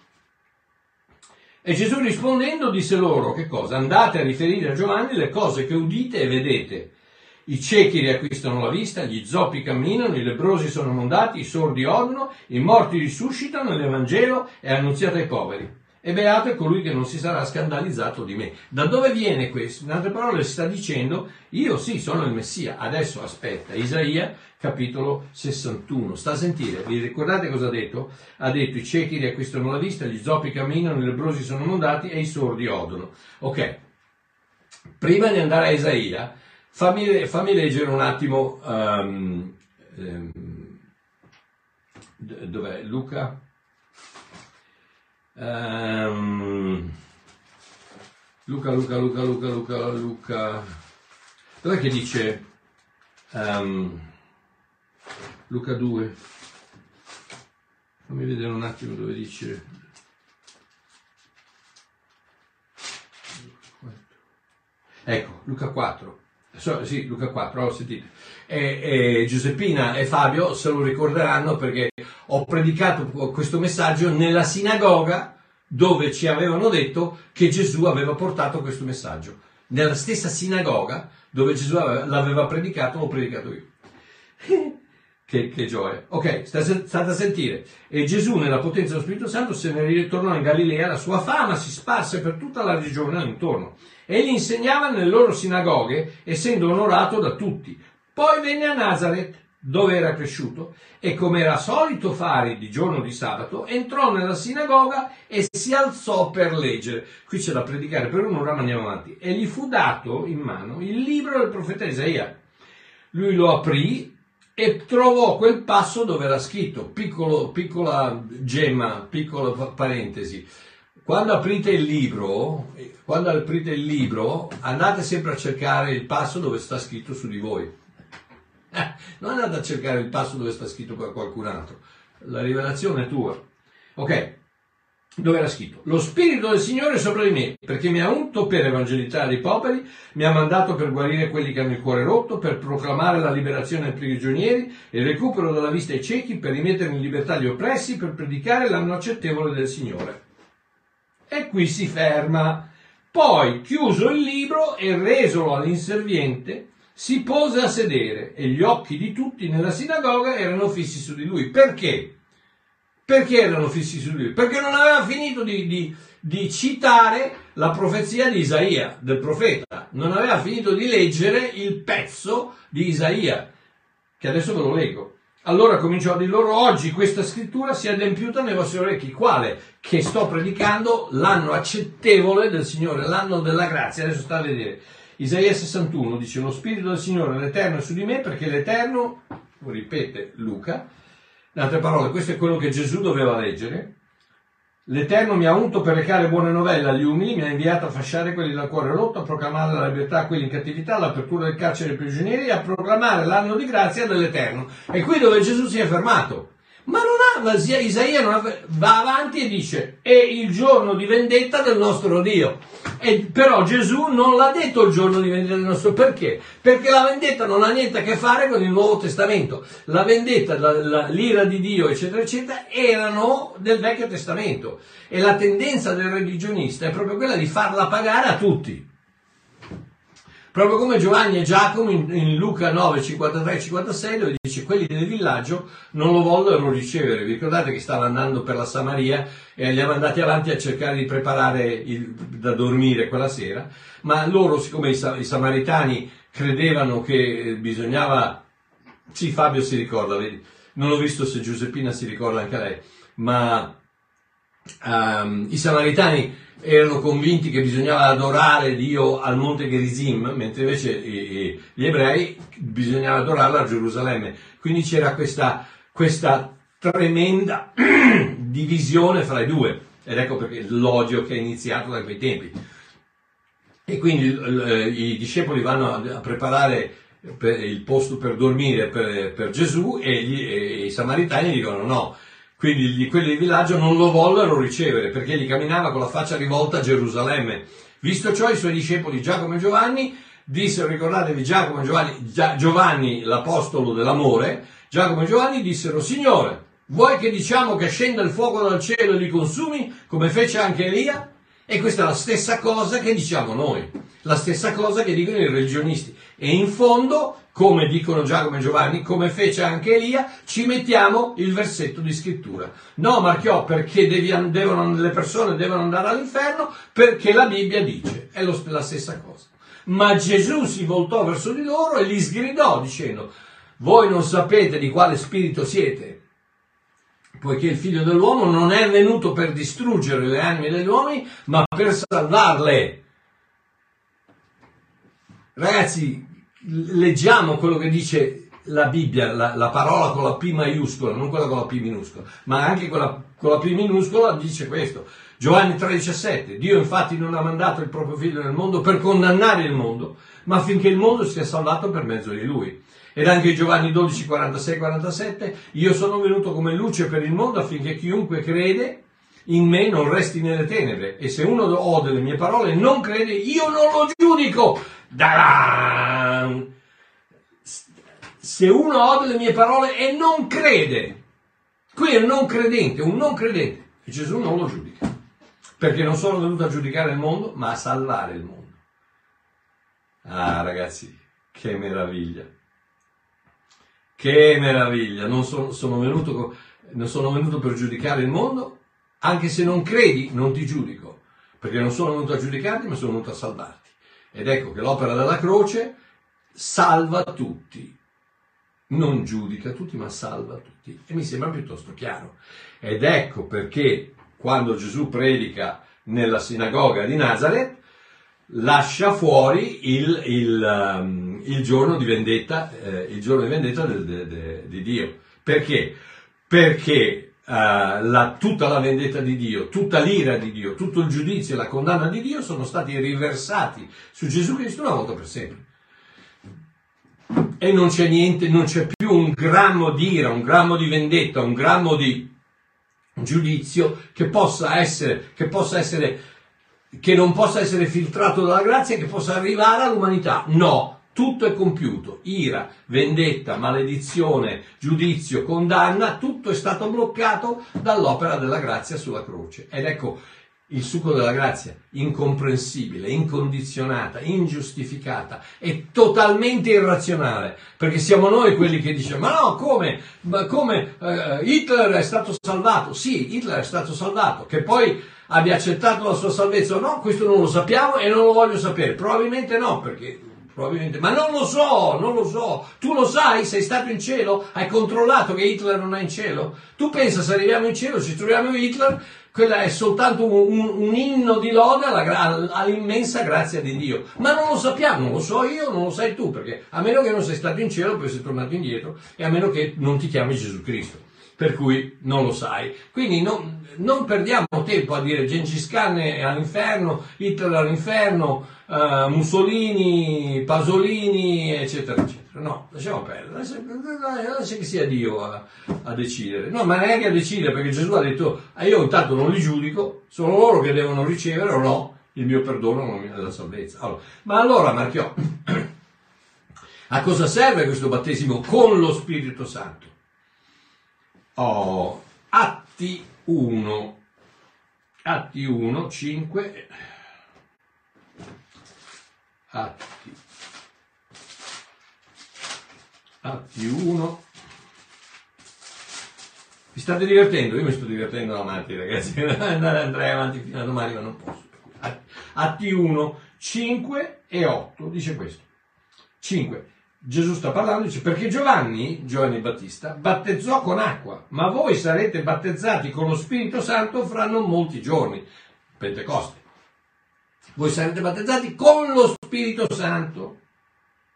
E Gesù rispondendo disse loro che cosa? Andate a riferire a Giovanni le cose che udite e vedete. I ciechi riacquistano la vista, gli zoppi camminano, i lebrosi sono mondati, i sordi odono, i morti risuscitano, l'Evangelo è annunziato ai poveri. E beato è colui che non si sarà scandalizzato di me. Da dove viene questo? In altre parole sta dicendo, io sì, sono il Messia. Adesso aspetta, Isaia capitolo 61. Sta a sentire, vi ricordate cosa ha detto? Ha detto i ciechi riacquistano la vista, gli zoppi camminano, i lebrosi sono mondati e i sordi odono. Ok, prima di andare a Isaia, fammi, fammi leggere un attimo, ehm, d- dov'è? Luca? Ehm, Luca, Luca, Luca, Luca, Luca, Luca. Dov'è che dice ehm, Luca 2? Fammi vedere un attimo dove dice. Ecco, Luca 4. So- sì, Luca 4, ho sentito. E, e Giuseppina e Fabio se lo ricorderanno perché ho predicato questo messaggio nella sinagoga dove ci avevano detto che Gesù aveva portato questo messaggio. Nella stessa sinagoga dove Gesù aveva- l'aveva predicato, l'ho predicato io. Che, che gioia. Ok, sta- state a sentire. E Gesù, nella potenza dello Spirito Santo, se ne ritornò in Galilea, la sua fama si sparse per tutta la regione intorno. Egli insegnava nelle loro sinagoghe, essendo onorato da tutti. Poi venne a Nazareth, dove era cresciuto, e come era solito fare di giorno di sabato, entrò nella sinagoga e si alzò per leggere. Qui c'è da predicare per un'ora, ma andiamo avanti. E gli fu dato in mano il libro del profeta Isaia. Lui lo aprì e trovò quel passo dove era scritto, piccolo, piccola gemma, piccola pa- parentesi. Quando aprite il libro, eh, quando aprite il libro, andate sempre a cercare il passo dove sta scritto su di voi. Non andate a cercare il passo dove sta scritto qualcun altro. La rivelazione è tua. Ok. dove era scritto lo spirito del Signore è sopra di me perché mi ha unto per evangelizzare i poveri mi ha mandato per guarire quelli che hanno il cuore rotto per proclamare la liberazione ai prigionieri il recupero della vista ai ciechi per rimettere in libertà gli oppressi per predicare l'anno accettevole del Signore e qui si ferma poi chiuso il libro e resolo all'inserviente si pose a sedere e gli occhi di tutti nella sinagoga erano fissi su di lui perché? Perché erano fissi su di lui? Perché non aveva finito di, di- di citare la profezia di Isaia, del profeta. Non aveva finito di leggere il pezzo di Isaia, che adesso ve lo leggo. Allora cominciò a dire loro, oggi questa scrittura si è adempiuta nei vostri orecchi. Quale? Che sto predicando l'anno accettevole del Signore, l'anno della grazia. Adesso sta a vedere. Isaia 61 dice, lo Spirito del Signore, l'Eterno è su di me, perché l'Eterno, ripete Luca, in altre parole, questo è quello che Gesù doveva leggere. L'Eterno mi ha unto per recare buone novelle agli umili, mi ha inviato a fasciare quelli dal cuore rotto, a proclamare la libertà a quelli in cattività, l'apertura del carcere ai prigionieri e a proclamare l'anno di grazia dell'Eterno. È qui dove Gesù si è fermato. Ma non ha, Isaia non ha- va avanti e dice, è il giorno di vendetta del nostro Dio. E però Gesù non l'ha detto il giorno di vendetta del nostro perché? Perché la vendetta non ha niente a che fare con il Nuovo Testamento. La vendetta, la- la- l'ira di Dio, eccetera, eccetera, erano del Vecchio Testamento. E la tendenza del religionista è proprio quella di farla pagare a tutti. Proprio come Giovanni e Giacomo in, in Luca 9, 53 e 56, dove dice quelli del villaggio non lo vollero ricevere. Vi ricordate che stava andando per la Samaria e li aveva andati avanti a cercare di preparare il- da dormire quella sera, ma loro, siccome i, i samaritani credevano che bisognava... Sì, Fabio si ricorda, vedi? Non ho visto se Giuseppina si ricorda anche lei, ma ehm, i samaritani erano convinti che bisognava adorare Dio al monte Gerizim, mentre invece i- i- gli ebrei bisognava adorarlo a Gerusalemme. Quindi c'era questa, questa tremenda divisione fra i due, ed ecco perché l'odio che è iniziato da quei tempi. E quindi i discepoli vanno a, preparare il posto per dormire per, per Gesù e, gli- e i samaritani dicono no. Quindi gli- quelli del villaggio non lo vollero ricevere perché gli camminava con la faccia rivolta a Gerusalemme. Visto ciò, i suoi discepoli Giacomo e Giovanni dissero, ricordatevi Giacomo e Giovanni, Giovanni l'apostolo dell'amore, Giacomo e Giovanni dissero, Signore, vuoi che diciamo che scenda il fuoco dal cielo e li consumi, come fece anche Elia? E questa è la stessa cosa che diciamo noi, la stessa cosa che dicono i religionisti. E in fondo, come dicono Giacomo e Giovanni, come fece anche Elia, ci mettiamo il versetto di scrittura. No, Marchiò, perché devi devono- le persone devono andare all'inferno? Perché la Bibbia dice, è lo- la stessa cosa. Ma Gesù si voltò verso di loro e li sgridò dicendo, voi non sapete di quale spirito siete, poiché il figlio dell'uomo non è venuto per distruggere le anime degli uomini, ma per salvarle. Ragazzi, leggiamo quello che dice la Bibbia, la, la parola con la P maiuscola, non quella con la P minuscola, ma anche quella con la P minuscola dice questo. Giovanni 3,17 Dio infatti non ha mandato il proprio figlio nel mondo per condannare il mondo, ma affinché il mondo sia salvato per mezzo di lui. Ed anche Giovanni 12, 46, 47, io sono venuto come luce per il mondo affinché chiunque crede in me non resti nelle tenebre. E se uno ho delle mie parole e non crede, io non lo giudico. Da-dan! Se uno ha delle mie parole e non crede, qui è un non credente, un non credente, e Gesù non lo giudica. Perché non sono venuto a giudicare il mondo, ma a salvare il mondo. Ah, ragazzi, che meraviglia. Che meraviglia, non sono, sono venuto, non sono venuto per giudicare il mondo, anche se non credi non ti giudico, perché non sono venuto a giudicarti, ma sono venuto a salvarti. Ed ecco che l'opera della croce salva tutti, non giudica tutti, ma salva tutti. E mi sembra piuttosto chiaro. Ed ecco perché quando Gesù predica nella sinagoga di Nazareth, lascia fuori il, il, um, il giorno di vendetta, eh, il giorno di vendetta del- de- de- di Dio. Perché? Perché la- tutta la vendetta di Dio, tutta l'ira di Dio, tutto il giudizio e la condanna di Dio sono stati riversati su Gesù Cristo una volta per sempre. E non c'è niente, non c'è più un grammo di ira, un grammo di vendetta, un grammo di, giudizio che possa essere, che possa essere, che non possa essere filtrato dalla grazia, che possa arrivare all'umanità. No, tutto è compiuto, ira, vendetta, maledizione, giudizio, condanna, tutto è stato bloccato dall'opera della grazia sulla croce. Ed ecco il succo della grazia, incomprensibile, incondizionata, ingiustificata e totalmente irrazionale, perché siamo noi quelli che dicono, ma no, come? Ma come eh, Hitler è stato salvato? Sì, Hitler è stato salvato, che poi abbia accettato la sua salvezza o no, questo non lo sappiamo e non lo voglio sapere, probabilmente no, perché Probabilmente, ma non lo so, non lo so. Tu lo sai? Sei stato in cielo? Hai controllato che Hitler non è in cielo? Tu pensa se arriviamo in cielo, ci troviamo Hitler, quella è soltanto un, un, un inno di lode alla, all'immensa grazia di Dio. Ma non lo sappiamo, non lo so io, non lo sai tu, perché a meno che non sei stato in cielo, poi sei tornato indietro, e a meno che non ti chiami Gesù Cristo. Per cui non lo sai. Quindi non, non perdiamo tempo a dire Gengis Khan all'inferno, Hitler all'inferno, uh, Mussolini, Pasolini, eccetera, eccetera. No, lasciamo perdere, lascia, lascia che sia Dio a, a, decidere. No, ma neanche a decidere, perché Gesù ha detto, ah, io intanto non li giudico, sono loro che devono ricevere o no il mio perdono la salvezza. Allora, ma allora, Marchiò, a cosa serve questo battesimo con lo Spirito Santo? Oh, Atti 1, Atti 1, 5, Atti, Atti 1. Vi state divertendo? Io mi sto divertendo avanti, ragazzi. Andrei avanti fino a domani, ma non posso. Atti 1, 5 e 8, dice questo. 5. Gesù sta parlando, dice, perché Giovanni, Giovanni Battista, battezzò con acqua, ma voi sarete battezzati con lo Spirito Santo fra non molti giorni. Pentecoste. Voi sarete battezzati con lo Spirito Santo,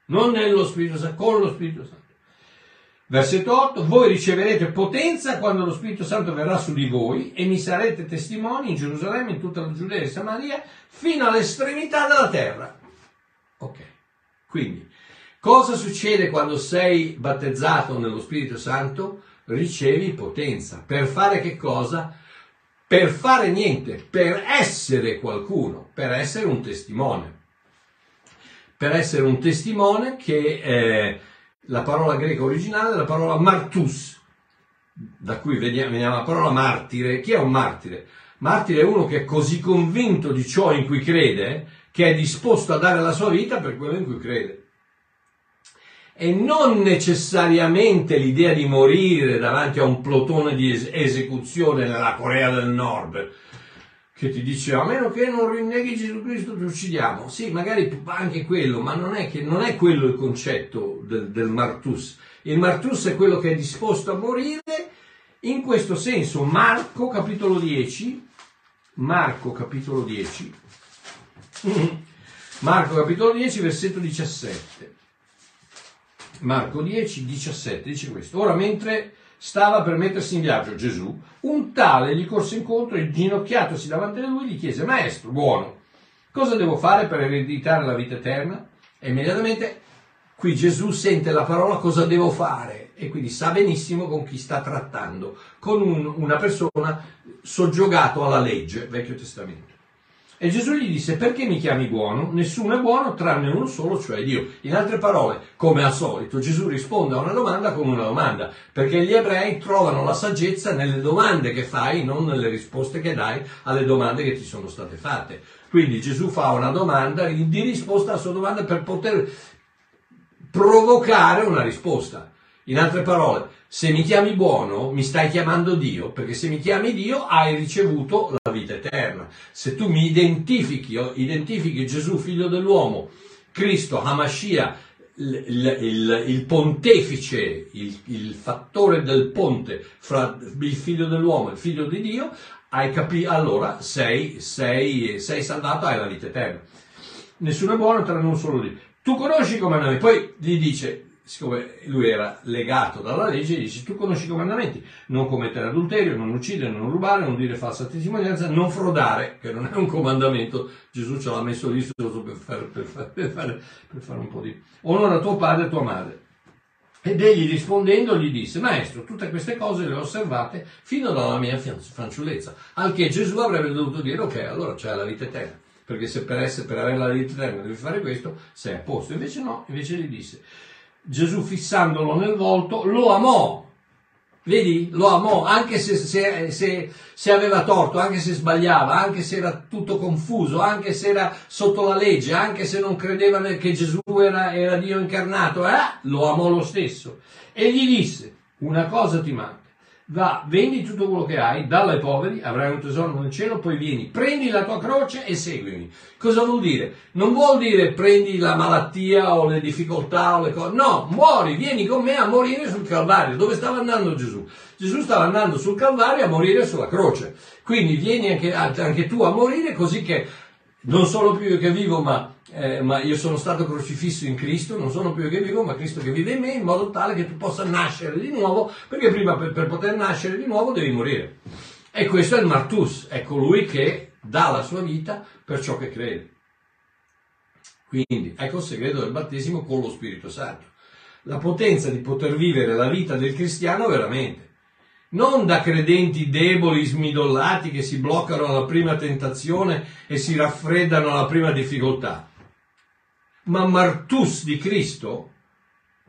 non nello Spirito Santo, con lo Spirito Santo. Versetto 8, voi riceverete potenza quando lo Spirito Santo verrà su di voi e mi sarete testimoni in Gerusalemme, in tutta la Giudea e Samaria, fino all'estremità della terra. Ok, quindi Cosa succede quando sei battezzato nello Spirito Santo? Ricevi potenza. Per fare che cosa? Per fare niente, per essere qualcuno, per essere un testimone. Per essere un testimone che è la parola greca originale è la parola martus, da cui veniamo la parola martire. Chi è un martire? Martire è uno che è così convinto di ciò in cui crede che è disposto a dare la sua vita per quello in cui crede e non necessariamente l'idea di morire davanti a un plotone di es- esecuzione nella Corea del Nord che ti dice a meno che non rinneghi Gesù Cristo ti uccidiamo. Sì, magari anche quello, ma non è, che, non è quello il concetto del, del martus. Il martus è quello che è disposto a morire in questo senso. Marco capitolo 10, Marco capitolo 10, Marco capitolo 10 versetto 17. Marco 10, 17 dice questo. Ora mentre stava per mettersi in viaggio Gesù, un tale gli corse incontro e ginocchiatosi davanti a lui gli chiese, Maestro, buono, cosa devo fare per ereditare la vita eterna? E immediatamente qui Gesù sente la parola cosa devo fare e quindi sa benissimo con chi sta trattando, con un, una persona soggiogato alla legge, Vecchio Testamento. E Gesù gli disse, perché mi chiami buono? Nessuno è buono tranne uno solo, cioè Dio. In altre parole, come al solito, Gesù risponde a una domanda con una domanda, perché gli ebrei trovano la saggezza nelle domande che fai, non nelle risposte che dai alle domande che ti sono state fatte. Quindi Gesù fa una domanda di risposta alla sua domanda per poter provocare una risposta. In altre parole, se mi chiami buono, mi stai chiamando Dio, perché se mi chiami Dio hai ricevuto la vita eterna. Se tu mi identifichi, identifichi Gesù, figlio dell'uomo, Cristo, Hamashiach, il, il, il, pontefice, il, il, fattore del ponte fra il figlio dell'uomo e il figlio di Dio, hai capito, allora sei, sei, sei salvato, hai la vita eterna. Nessuno è buono tranne un solo Dio. Tu conosci come noi, poi gli dice, siccome lui era legato dalla legge, dice tu conosci i comandamenti, non commettere adulterio, non uccidere, non rubare, non dire falsa testimonianza, non frodare, che non è un comandamento, Gesù ce l'ha messo lì solo per fare, per fare, per fare, per fare un po' di... Onora tuo padre e tua madre. Ed egli rispondendo gli disse, Maestro, tutte queste cose le ho osservate fino alla mia fanciullezza. Al che Gesù avrebbe dovuto dire, ok, allora c'è la vita eterna. Perché se per, essere, per avere la vita eterna devi fare questo, sei a posto. Invece no, invece gli disse, Gesù fissandolo nel volto lo amò. Vedi? Lo amò, anche se, se- se- se aveva torto, anche se sbagliava, anche se era tutto confuso, anche se era sotto la legge, anche se non credeva che Gesù era, era Dio incarnato, eh? lo amò lo stesso. E gli disse, una cosa ti manca, va, vendi tutto quello che hai, dallo ai poveri, avrai un tesoro nel cielo, poi vieni, prendi la tua croce e seguimi. Cosa vuol dire? Non vuol dire prendi la malattia o le difficoltà o le cose, no, muori, vieni con me a morire sul Calvario. Dove stava andando Gesù? Gesù stava andando sul Calvario a morire sulla croce. Quindi vieni anche, anche tu a morire così che non sono più io che vivo, ma, eh, ma io sono stato crocifisso in Cristo, non sono più io che vivo, ma Cristo che vive in me, in modo tale che tu possa nascere di nuovo, perché prima per, per poter nascere di nuovo devi morire. E questo è il Martus, è colui che dà la sua vita per ciò che crede. Quindi ecco il segreto del battesimo con lo Spirito Santo. La potenza di poter vivere la vita del cristiano veramente. Non da credenti deboli, smidollati che si bloccano alla prima tentazione e si raffreddano alla prima difficoltà, ma martus di Cristo,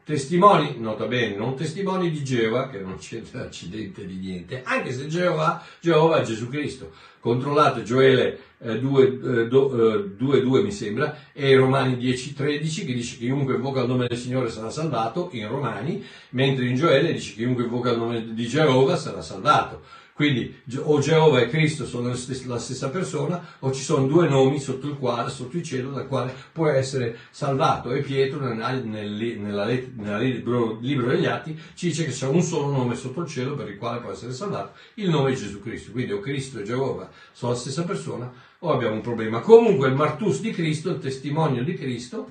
testimoni, nota bene, non testimoni di Geova, che non c'entra accidente di niente, anche se Geova, Geova è Gesù Cristo. Controllate Gioele eh, 2.2 mi sembra, e Romani 10.13 che dice chiunque invoca il nome del Signore sarà salvato, in Romani, mentre in Gioele dice chiunque invoca il nome di Geova sarà salvato. Quindi o Geova e Cristo sono la stessa, persona o ci sono due nomi sotto il, quale, sotto il cielo dal quale può essere salvato. E Pietro nella, nel- nella nella libro, libro degli Atti ci dice che c'è un solo nome sotto il cielo per il quale può essere salvato, il nome di Gesù Cristo. Quindi o Cristo e Geova sono la stessa persona o abbiamo un problema. Comunque il martus di Cristo, il testimonio di Cristo,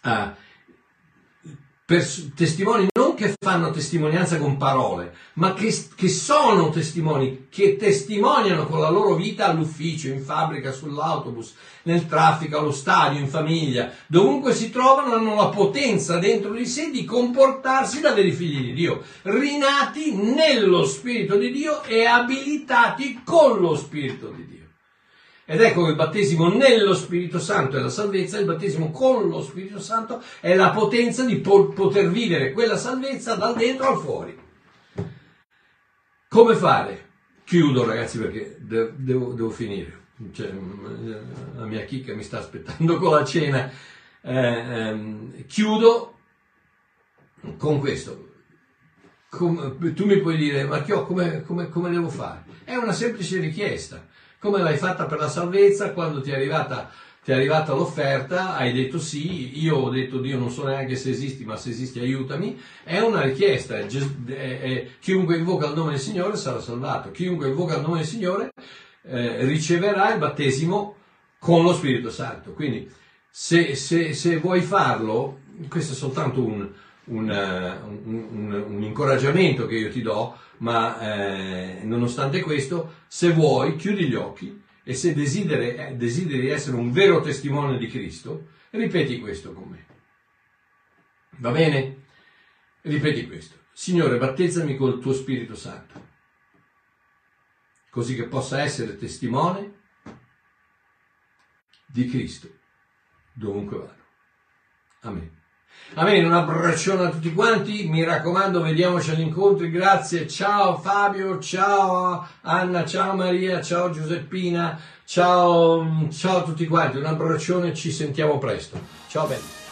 ah, pers- testimoni che fanno testimonianza con parole, ma che, che sono testimoni, che testimoniano con la loro vita all'ufficio, in fabbrica, sull'autobus, nel traffico, allo stadio, in famiglia, dovunque si trovano hanno la potenza dentro di sé di comportarsi da veri figli di Dio, rinati nello Spirito di Dio e abilitati con lo Spirito di Dio. Ed ecco che il battesimo nello Spirito Santo è la salvezza, il battesimo con lo Spirito Santo è la potenza di po- poter vivere quella salvezza dal dentro al fuori. Come fare? Chiudo ragazzi perché de- devo, devo finire. Cioè, mm, la mia chicca mi sta aspettando con la cena. Eh, ehm, chiudo con questo. Com- tu mi puoi dire, ma Chio, come, come, come devo fare? È una semplice richiesta. Come l'hai fatta per la salvezza quando ti è arrivata, ti è arrivata l'offerta, hai detto sì, io ho detto Dio non so neanche se esisti, ma se esisti aiutami. È una richiesta. è è- è- chiunque invoca il nome del Signore sarà salvato. Chiunque invoca il nome del Signore eh, riceverà il battesimo con lo Spirito Santo. Quindi se, se- se vuoi farlo, questo è soltanto un, un, un- un incoraggiamento che io ti do, ma eh, nonostante questo, se vuoi, chiudi gli occhi e se desideri, eh, desideri essere un vero testimone di Cristo, ripeti questo con me. Va bene? Ripeti questo. Signore, battezzami col tuo Spirito Santo, così che possa essere testimone di Cristo dovunque vado. Amen. Amen, un abbraccione a tutti quanti, mi raccomando, vediamoci agli incontri, grazie, ciao Fabio, ciao Anna, ciao Maria, ciao Giuseppina, ciao, ciao a tutti quanti, un abbraccione, ci sentiamo presto, ciao belli.